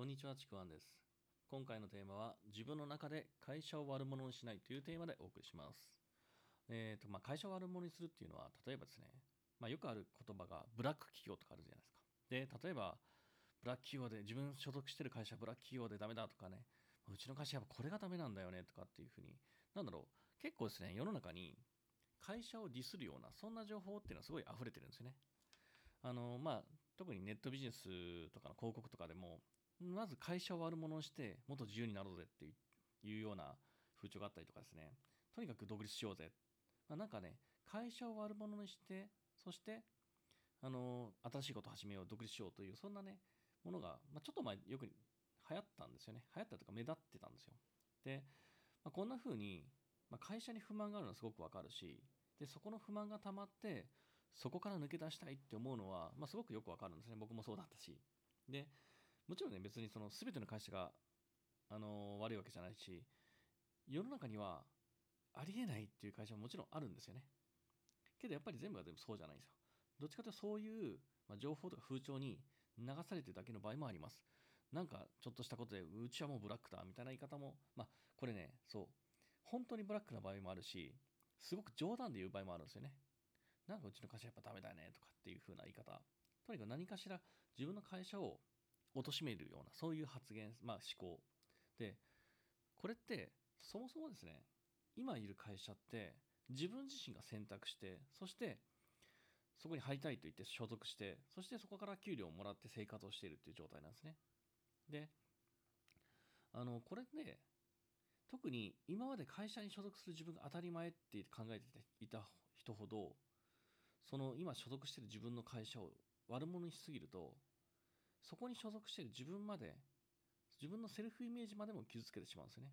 こんにちは、ちくわんです。今回のテーマは、自分の中で会社を悪者にしないというテーマでお送りします。えーとまあ、会社を悪者にするっていうのは、例えばですね、まあ、よくある言葉が、ブラック企業とかあるじゃないですか。で、例えば、ブラック企業で、自分所属してる会社ブラック企業でダメだとかね、うちの会社はこれがダメなんだよねとかっていうふうに、なんだろう、結構ですね、世の中に会社をディスるような、そんな情報っていうのはすごい溢れてるんですよね。あのまあ、特にネットビジネスとかの広告とかでも、まず会社を悪者にして、もっと自由になろうぜっていうような風潮があったりとかですね、とにかく独立しようぜ。まあ、なんかね、会社を悪者にして、そして、あの新しいことを始めよう、独立しようという、そんなね、ものが、まあ、ちょっと前、よく流行ったんですよね。流行ったとか、目立ってたんですよ。で、まあ、こんな風に、まあ、会社に不満があるのはすごくわかるし、で、そこの不満が溜まって、そこから抜け出したいって思うのは、まあ、すごくよくわかるんですね。僕もそうだったし。で、もちろんね、別にその全ての会社が、あの悪いわけじゃないし、世の中にはありえないっていう会社ももちろんあるんですよね。けどやっぱり全部が全部そうじゃないんですよ。どっちかというとそういう、まあ、情報とか風潮に流されてるだけの場合もあります。なんかちょっとしたことで、うちはもうブラックだみたいな言い方も、まあこれね、そう、本当にブラックな場合もあるし、すごく冗談で言う場合もあるんですよね。なんかうちの会社やっぱダメだねとかっていう風な言い方。とにかく何かしら自分の会社を貶めるような、そういう発言、まあ思考。で、これってそもそもですね、今いる会社って自分自身が選択して、そしてそこに入りたいと言って所属して、そしてそこから給料をもらって生活をしているっていう状態なんですね。で、あの、これで、特に今まで会社に所属する自分が当たり前って考えていた人ほど、その今所属している自分の会社を悪者にしすぎると、そこに所属している自分まで、自分のセルフイメージまでも傷つけてしまうんですよね。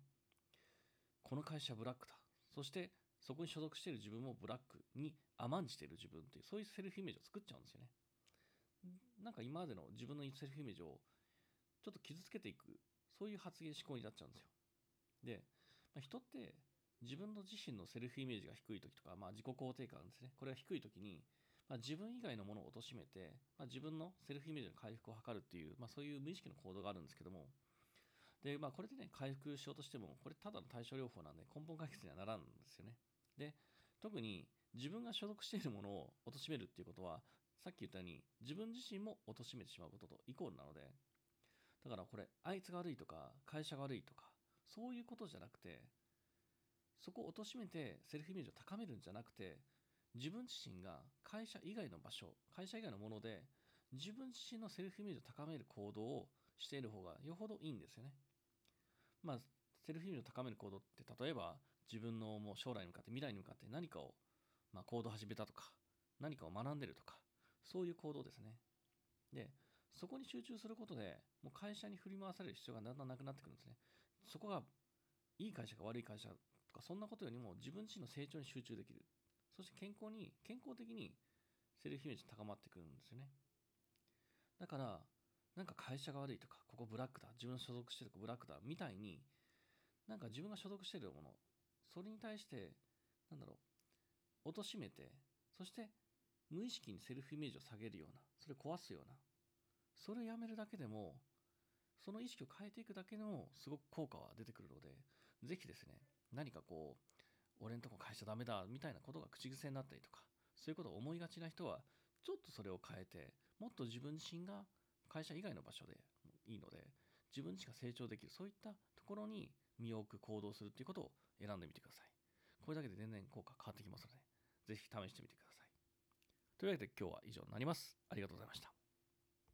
この会社ブラックだ。そして、そこに所属している自分もブラックに甘んじている自分っていう、そういうセルフイメージを作っちゃうんですよね。なんか今までの自分のセルフイメージをちょっと傷つけていく、そういう発言思考になっちゃうんですよ。で、まあ、人って自分の自身のセルフイメージが低い時とか、まあ、自己肯定感ですね。これが低い時に、まあ、自分以外のものを貶めて、まあ、自分のセルフイメージの回復を図るっていう、まあ、そういう無意識の行動があるんですけども、で、まあ、これでね、回復しようとしても、これただの対症療法なんで根本解決にはならんんですよね。で、特に自分が所属しているものを貶めるっていうことは、さっき言ったように自分自身も貶めてしまうこととイコールなので、だからこれ、あいつが悪いとか、会社が悪いとか、そういうことじゃなくて、そこを貶めてセルフイメージを高めるんじゃなくて、自分自身が会社以外の場所、会社以外のもので、自分自身のセルフイメージを高める行動をしている方がよほどいいんですよね。まあ、セルフイメージを高める行動って、例えば自分のもう将来に向かって、未来に向かって何かを、まあ、行動始めたとか、何かを学んでるとか、そういう行動ですね。で、そこに集中することで、もう会社に振り回される必要がだんだんなくなってくるんですね。そこがいい会社か悪い会社とか、そんなことよりも自分自身の成長に集中できる。そして健康に、健康的にセルフイメージ高まってくるんですよね。だから、なんか会社が悪いとか、ここブラックだ、自分の所属してるとこブラックだ、みたいに、なんか自分が所属してるもの、それに対して、なんだろう、貶めて、そして無意識にセルフイメージを下げるような、それを壊すような、それをやめるだけでも、その意識を変えていくだけのすごく効果は出てくるので、ぜひですね、何かこう、俺んとこ会社ダメだみたいなことが口癖になったりとか、そういうことを思いがちな人は、ちょっとそれを変えて、もっと自分自身が会社以外の場所でいいので、自分自身が成長できる、そういったところに身を置く行動するということを選んでみてください。これだけで全然効果変わってきますので、ぜひ試してみてください。というわけで今日は以上になります。ありがとうございました。